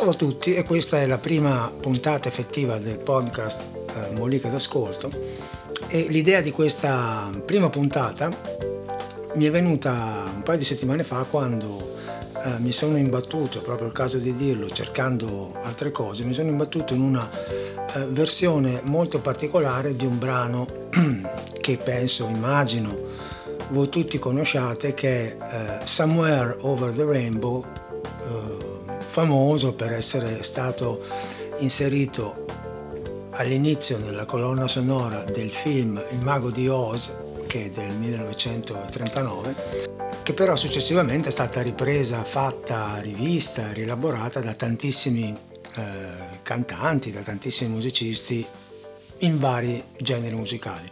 Ciao a tutti e questa è la prima puntata effettiva del podcast eh, Molica d'Ascolto. E l'idea di questa prima puntata mi è venuta un paio di settimane fa quando eh, mi sono imbattuto, proprio il caso di dirlo, cercando altre cose, mi sono imbattuto in una eh, versione molto particolare di un brano che penso, immagino, voi tutti conosciate che è eh, Somewhere Over the Rainbow, famoso per essere stato inserito all'inizio nella colonna sonora del film Il mago di Oz che è del 1939, che però successivamente è stata ripresa, fatta, rivista, rielaborata da tantissimi eh, cantanti, da tantissimi musicisti in vari generi musicali.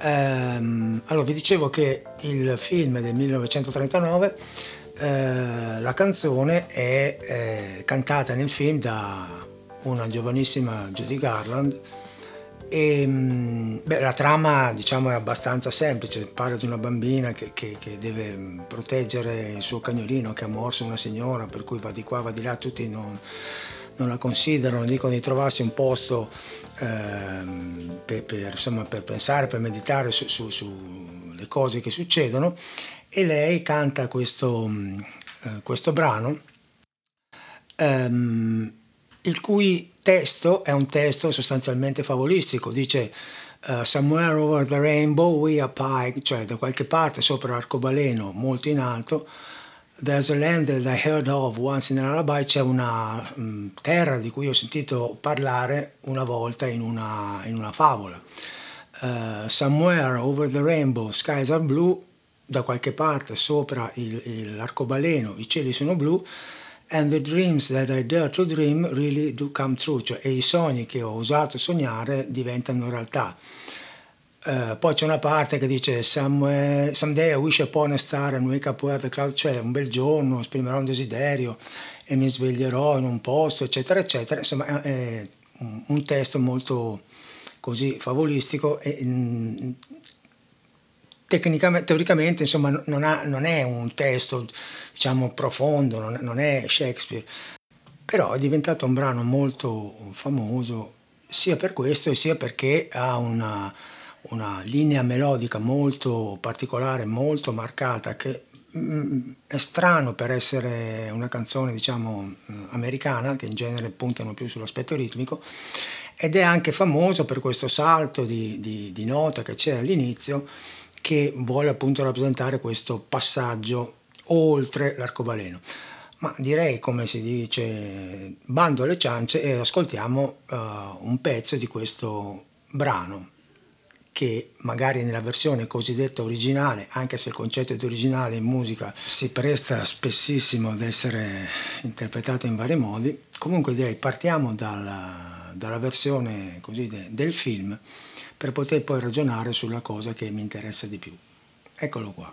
Ehm, allora vi dicevo che il film del 1939, eh, la canzone è eh, cantata nel film da una giovanissima Judy Garland. E, ehm, beh, la trama diciamo, è abbastanza semplice, parla di una bambina che, che, che, deve proteggere il suo cagnolino che ha morso una signora, per cui va di qua, va di là, tutti non, non la considerano, dicono di trovarsi un posto ehm, per, per, insomma, per, pensare, per meditare sulle su, su cose che succedono e lei canta questo, eh, questo brano. Ehm, il cui testo è un testo sostanzialmente favolistico, dice uh, Somewhere over the rainbow we are pie, cioè da qualche parte sopra l'arcobaleno molto in alto, There's a land that I heard of once in lullaby, c'è una um, terra di cui ho sentito parlare una volta in una, in una favola. Uh, somewhere over the rainbow, skies are blue, da qualche parte sopra il, il, l'arcobaleno i cieli sono blu, and the dreams that I dare to dream really do come true, cioè e i sogni che ho osato sognare diventano realtà. Uh, poi c'è una parte che dice someday I wish upon a star and wake up where the cloud, cioè un bel giorno esprimerò un desiderio e mi sveglierò in un posto, eccetera, eccetera. Insomma, è un testo molto così favolistico e mm, teoricamente insomma, non, ha, non, è un testo diciamo, profondo, non, non è Shakespeare, però è diventato un brano molto famoso sia per questo sia perché ha una, una linea melodica molto particolare, molto marcata, che mm, è strano per essere una canzone diciamo americana che in genere puntano più sull'aspetto ritmico ed è anche famoso per questo salto di, di, di nota che c'è all'inizio che vuole appunto rappresentare questo passaggio oltre l'arcobaleno. Ma direi, come si dice, bando alle ciance e ascoltiamo uh, un pezzo di questo brano che magari nella versione cosiddetta originale, anche se il concetto di originale in musica si presta spessissimo ad essere interpretato in vari modi, comunque direi partiamo dalla, dalla versione così de, del film per poter poi ragionare sulla cosa che mi interessa di più. Eccolo qua.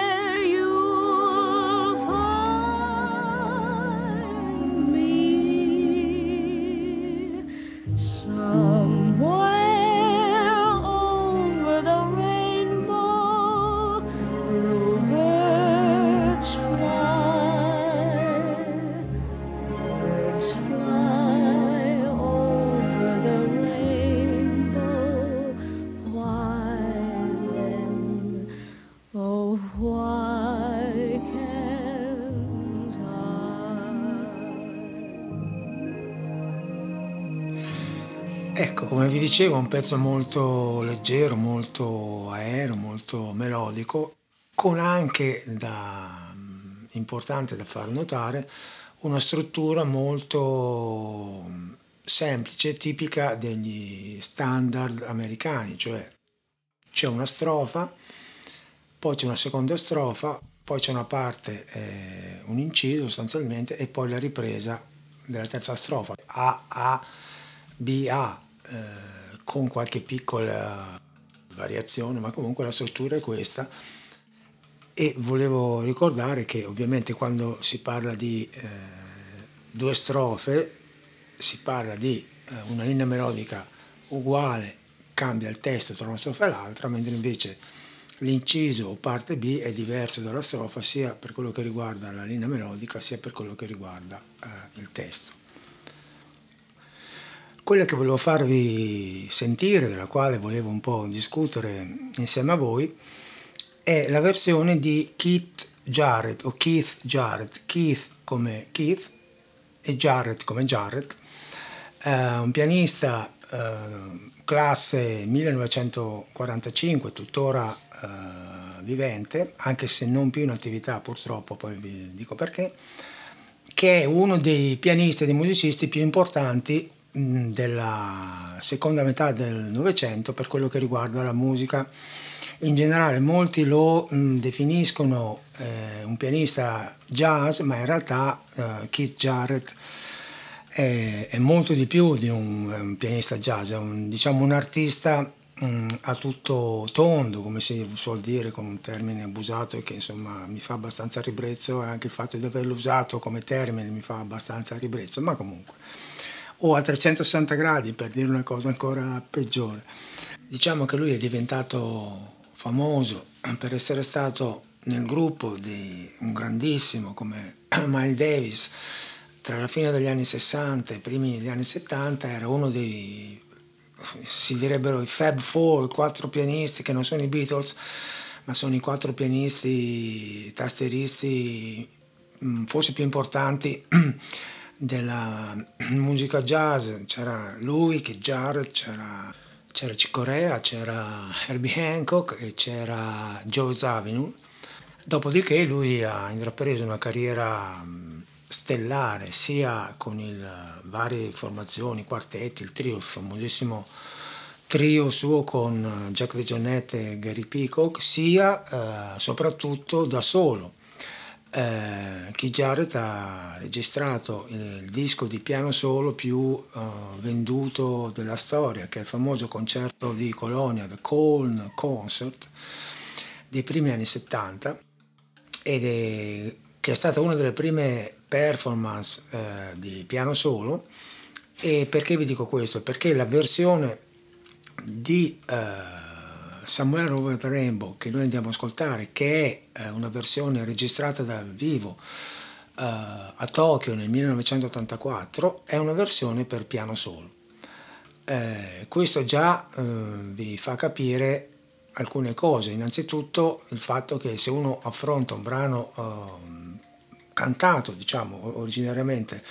Ecco, come vi dicevo, un pezzo molto leggero, molto aereo, molto melodico, con anche da, importante da far notare una struttura molto semplice, tipica degli standard americani, cioè c'è una strofa, poi c'è una seconda strofa, poi c'è una parte, eh, un inciso sostanzialmente, e poi la ripresa della terza strofa, A, A, B, A, eh, con qualche piccola variazione, ma comunque la struttura è questa. E volevo ricordare che ovviamente quando si parla di eh, due strofe, si parla di eh, una linea melodica uguale, cambia il testo tra una strofa e l'altra, mentre invece l'inciso o parte B è diverso dalla strofa sia per quello che riguarda la linea melodica sia per quello che riguarda eh, il testo. Quella che volevo farvi sentire, della quale volevo un po' discutere insieme a voi, è la versione di Keith Jarrett o Keith Jarrett, Keith come Keith e Jarrett come Jarrett, eh, un pianista eh, classe 1945, tuttora eh, vivente, anche se non più in attività purtroppo, poi vi dico perché, che è uno dei pianisti e dei musicisti più importanti della seconda metà del Novecento per quello che riguarda la musica. In generale molti lo mh, definiscono eh, un pianista jazz, ma in realtà eh, Keith Jarrett è, è, molto di più di un, un pianista jazz, è un, diciamo un artista mh, a tutto tondo, come si suol dire con un termine abusato e che insomma mi fa abbastanza ribrezzo anche il fatto di averlo usato come termine mi fa abbastanza ribrezzo, ma comunque o a 360 gradi per dire una cosa ancora peggiore. Diciamo che lui è diventato famoso per essere stato nel gruppo di un grandissimo come Miles Davis tra la fine degli anni 60 e i primi degli anni 70 era uno dei si direbbero i Fab Four, i quattro pianisti che non sono i Beatles, ma sono i quattro pianisti, tasteristi mm, forse più importanti della musica jazz. C'era lui, Keith Jarrett, c'era c'era Chick Corea, c'era Herbie Hancock e c'era Joe Zawinul. Dopodiché lui ha intrapreso una carriera stellare sia con le varie formazioni, quartetti, il trio, il famosissimo trio suo con Jack DeJohnette e Gary Peacock, sia eh, soprattutto da solo. Eh, Jarrett ha registrato il, disco di piano solo più eh, venduto della storia, che è il famoso concerto di Colonia, The Colne Concert, dei primi anni 70, ed è, che è stata una delle prime performance eh, di piano solo. E perché vi dico questo? Perché la versione di eh, Over the Rainbow che noi andiamo a ascoltare, che è eh, una versione registrata dal vivo eh, a Tokyo nel 1984, è una versione per piano solo. Eh, questo già eh, vi fa capire alcune cose. Innanzitutto il fatto che se uno affronta un brano ehm, cantato, diciamo, originariamente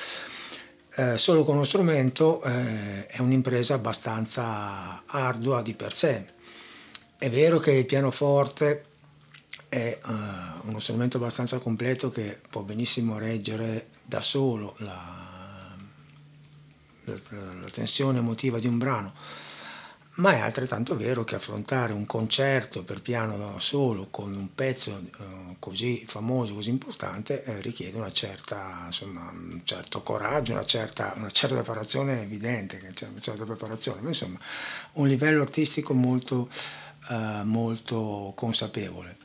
eh, solo con uno strumento eh, è un'impresa abbastanza ardua di per sé è vero che il pianoforte è uh, uno strumento abbastanza completo che può benissimo reggere da solo la, la, la, tensione emotiva di un brano, ma è altrettanto vero che affrontare un concerto per piano da solo con un pezzo uh, così famoso, così importante, eh, richiede certa, insomma, un certo coraggio, una certa, una certa preparazione evidente, una certa preparazione, ma insomma un livello artistico molto eh, molto consapevole,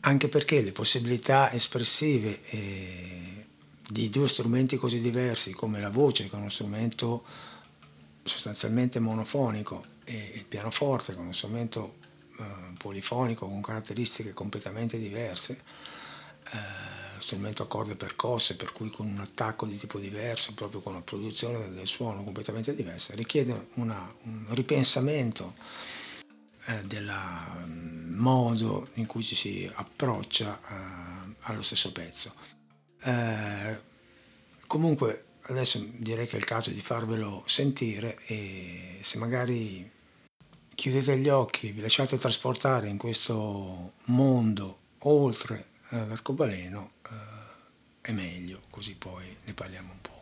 anche perché le possibilità espressive eh, di due strumenti così diversi come la voce, che è uno strumento sostanzialmente monofonico, e il pianoforte, che è uno strumento eh, polifonico con caratteristiche completamente diverse, eh, strumento a corde percosse, per cui con un attacco di tipo diverso, proprio con una produzione del suono completamente diversa, richiede una, un ripensamento eh, del mm, modo in cui ci si approccia eh, allo stesso pezzo. Eh, comunque adesso direi che è il caso di farvelo sentire e se magari chiudete gli occhi vi lasciate trasportare in questo mondo oltre eh, l'arcobaleno eh, è meglio, così poi ne parliamo un po'.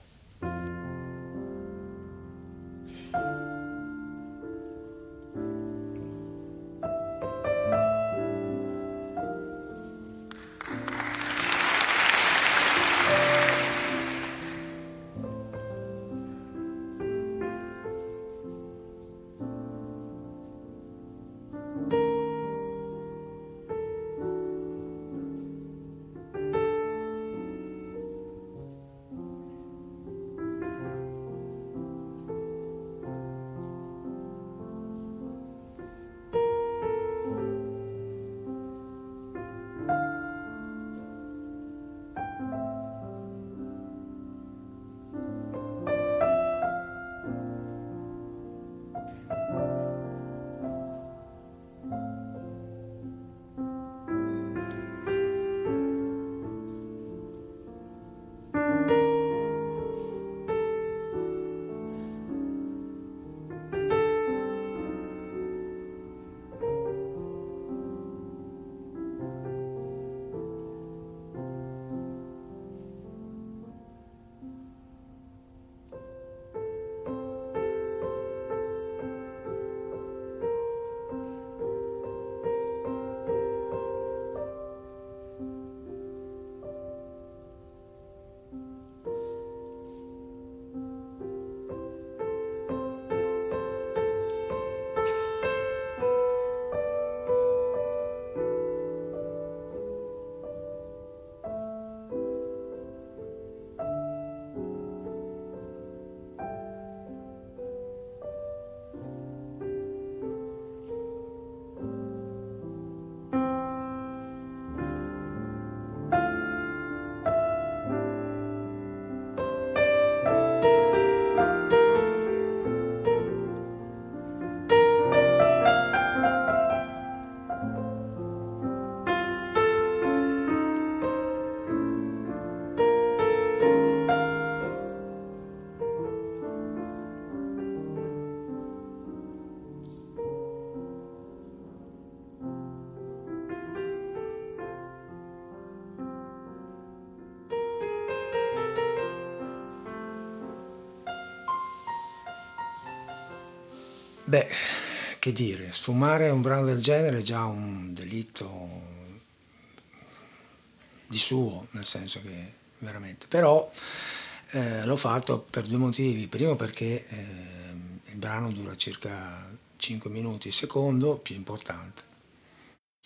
Beh, che dire, sfumare un brano del genere è già un delitto di suo, nel senso che veramente. Però eh, l'ho fatto per due motivi. Primo perché eh, il brano dura circa 5 minuti, secondo, più importante,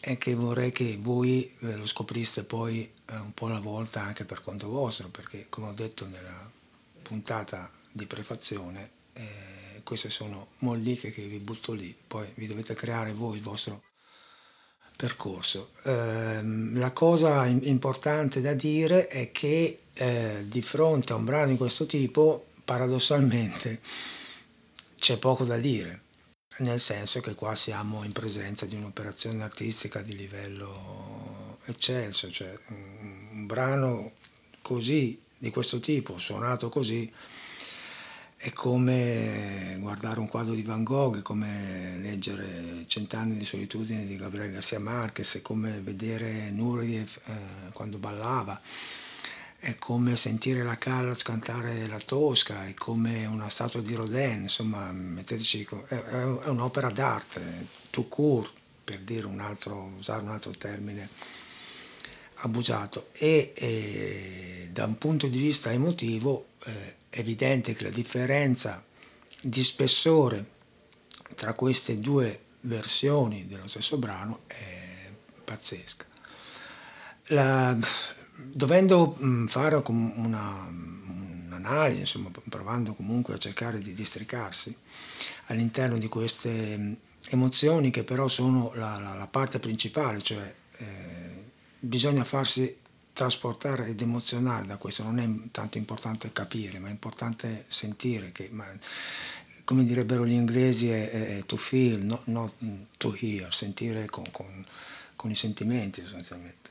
è che vorrei che voi eh, lo scopriste poi eh, un po' alla volta anche per conto vostro, perché come ho detto nella puntata di prefazione, eh, queste sono molliche che vi butto lì, poi vi dovete creare voi il vostro percorso. Eh, la cosa importante da dire è che eh, di fronte a un brano di questo tipo, paradossalmente, c'è poco da dire, nel senso che qua siamo in presenza di un'operazione artistica di livello eccelso, cioè un, un brano così, di questo tipo, suonato così, è come guardare un quadro di Van Gogh, è come leggere Cent'anni di solitudine di Gabriel Garcia Marquez, è come vedere Nureyev eh, quando ballava, è come sentire la Callas cantare la Tosca, è come una statua di Rodin, insomma, metteteci, è, è un'opera d'arte, tout court, per dire un altro, usare un altro termine abusato e, e da un punto di vista emotivo eh, è evidente che la differenza di spessore tra queste due versioni dello stesso brano è pazzesca. La, dovendo fare una, un'analisi, insomma, provando comunque a cercare di districarsi all'interno di queste emozioni che però sono la, la, la parte principale, cioè eh, bisogna farsi trasportare ed emozionare da questo, non è tanto importante capire, ma è importante sentire che, ma, come direbbero gli inglesi, è, è to feel, not, not, to hear, sentire con, con, con i sentimenti sostanzialmente.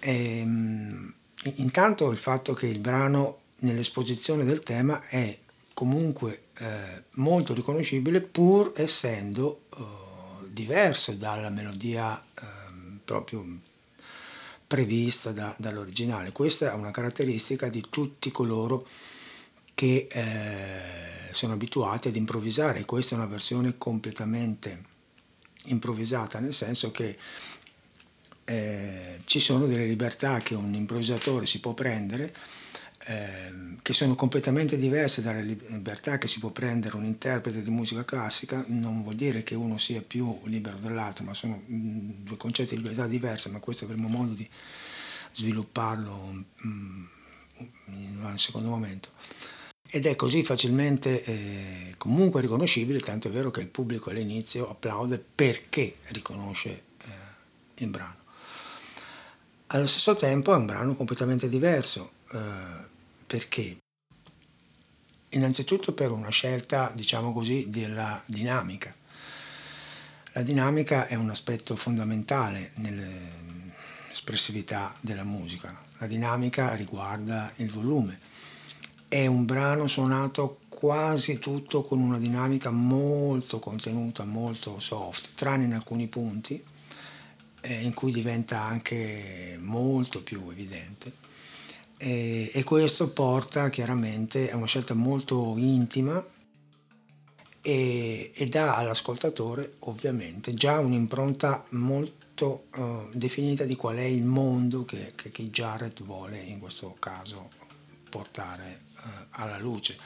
E, ehm, intanto il fatto che il brano nell'esposizione del tema è comunque eh, molto riconoscibile pur essendo eh, diverso dalla melodia ehm, proprio prevista da, dall'originale. Questa è una caratteristica di tutti coloro che eh, sono abituati ad improvvisare. Questa è una versione completamente improvvisata, nel senso che eh, ci sono delle libertà che un improvvisatore si può prendere che sono completamente diverse dalle libertà che si può prendere un interprete di musica classica, non vuol dire che uno sia più libero dell'altro, ma sono mh, due concetti di libertà diversi, ma questo avremo modo di svilupparlo mh, in un secondo momento. Ed è così facilmente eh, comunque riconoscibile, tanto è vero che il pubblico all'inizio applaude perché riconosce eh, il brano. Allo stesso tempo è un brano completamente diverso, eh, perché? Innanzitutto per una scelta, diciamo così, della dinamica. La dinamica è un aspetto fondamentale nell'espressività della musica. La dinamica riguarda il volume. È un brano suonato quasi tutto con una dinamica molto contenuta, molto soft, tranne in alcuni punti eh, in cui diventa anche molto più evidente e, e questo porta chiaramente a una scelta molto intima e, e dà all'ascoltatore ovviamente già un'impronta molto uh, definita di qual è il mondo che, che, che Jarrett vuole in questo caso portare uh, alla luce.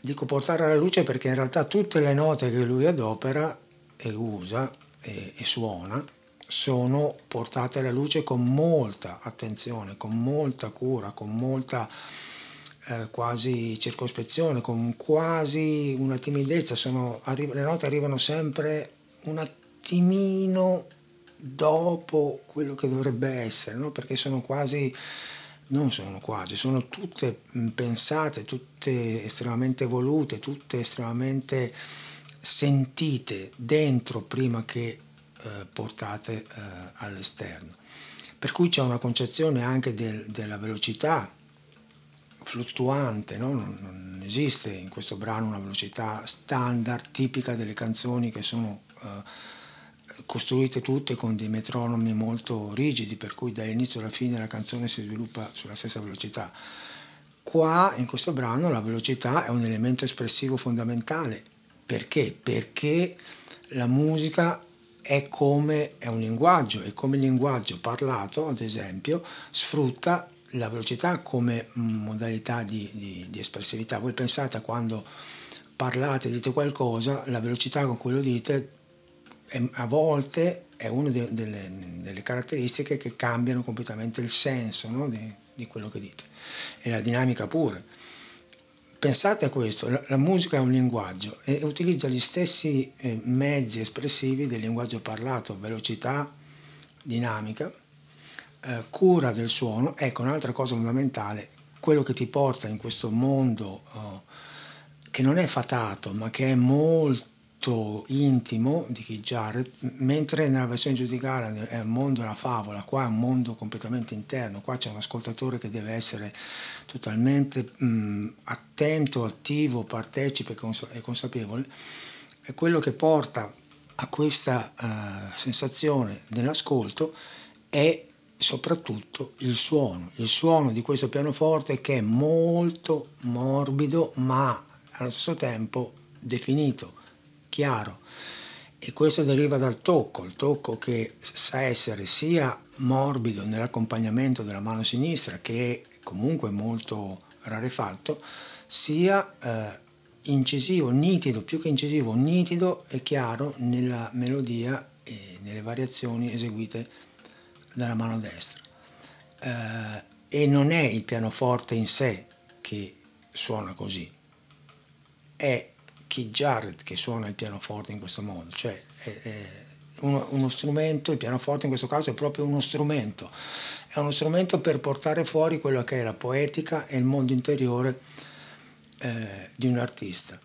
Dico portare alla luce perché in realtà tutte le note che lui adopera e usa e, e suona sono portate alla luce con molta attenzione, con molta cura, con molta eh, quasi circospezione, con quasi una timidezza. Sono, arri- le note arrivano sempre un attimino dopo quello che dovrebbe essere, no? perché sono quasi, non sono quasi, sono tutte pensate, tutte estremamente volute, tutte estremamente sentite dentro prima che eh, portate eh, all'esterno. Per cui c'è una concezione anche del, della velocità fluttuante, no? non, non, esiste in questo brano una velocità standard tipica delle canzoni che sono eh, costruite tutte con dei metronomi molto rigidi, per cui dall'inizio alla fine la canzone si sviluppa sulla stessa velocità. Qua in questo brano la velocità è un elemento espressivo fondamentale. Perché? Perché la musica è come è un linguaggio e come il linguaggio parlato, ad esempio, sfrutta la velocità come modalità di, di, di espressività. Voi pensate a quando parlate, dite qualcosa, la velocità con cui lo dite è, a volte è una de, delle, delle, caratteristiche che cambiano completamente il senso no, di, di quello che dite e la dinamica pure. Pensate a questo, la, la musica è un linguaggio e utilizza gli stessi eh, mezzi espressivi del linguaggio parlato, velocità, dinamica, eh, cura del suono. Ecco, un'altra cosa fondamentale, quello che ti porta in questo mondo oh, che non è fatato, ma che è molto molto intimo di Keith Jarrett, mentre nella versione giudicale è un mondo una favola, qua è un mondo completamente interno, qua c'è un ascoltatore che deve essere totalmente mh, attento, attivo, partecipe e consapevole, è quello che porta a questa uh, sensazione dell'ascolto è soprattutto il suono, il suono di questo pianoforte che è molto morbido ma allo stesso tempo definito chiaro e questo deriva dal tocco, il tocco che sa essere sia morbido nell'accompagnamento della mano sinistra che comunque molto rarefatto, sia eh, incisivo, nitido, più che incisivo, nitido e chiaro nella melodia e nelle variazioni eseguite dalla mano destra. Eh, e non è il pianoforte in sé che suona così, è Keith Jarrett che suona il pianoforte in questo modo, cioè è, è uno, uno, strumento, il pianoforte in questo caso è proprio uno strumento, è uno strumento per portare fuori quello che è la poetica e il mondo interiore eh, di un artista.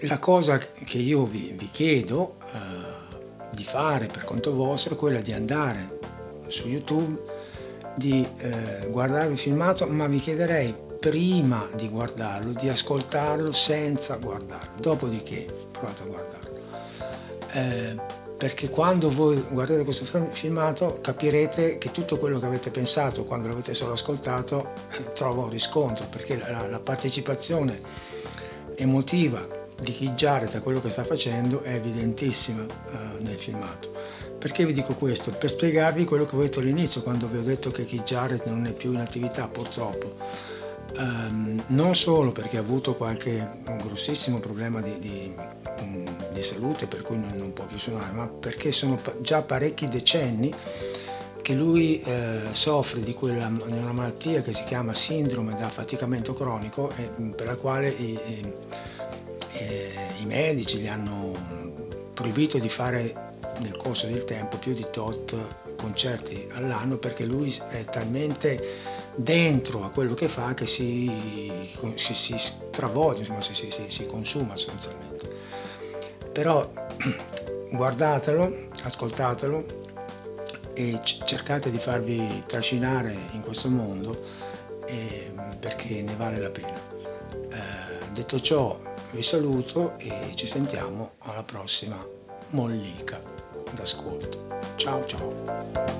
La cosa che io vi, vi chiedo eh, di fare per conto vostro è quella di andare su YouTube di eh, guardare il filmato, ma vi chiederei prima di guardarlo, di ascoltarlo senza guardarlo, dopodiché provate a guardarlo. Eh, perché quando voi guardate questo filmato capirete che tutto quello che avete pensato quando l'avete solo ascoltato eh, trova un riscontro, perché la, la partecipazione emotiva di chi Jared a quello che sta facendo è evidentissima uh, nel filmato. Perché vi dico questo? Per spiegarvi quello che ho detto all'inizio, quando vi ho detto che Keith Jarrett non è più in attività, purtroppo. Um, non solo perché ha avuto qualche un grossissimo problema di, di, um, di salute per cui non, non, può più suonare, ma perché sono già parecchi decenni che lui eh, soffre di, quella, di, una malattia che si chiama sindrome da affaticamento cronico e per la quale i, i, i medici gli hanno proibito di fare nel corso del tempo più di tot concerti all'anno perché lui è talmente dentro a quello che fa che si, si, si stravolge, insomma, si, si, si consuma sostanzialmente. Però guardatelo, ascoltatelo e cercate di farvi trascinare in questo mondo eh, perché ne vale la pena. Eh, detto ciò vi saluto e ci sentiamo alla prossima mollica d'ascolto. Ciao ciao!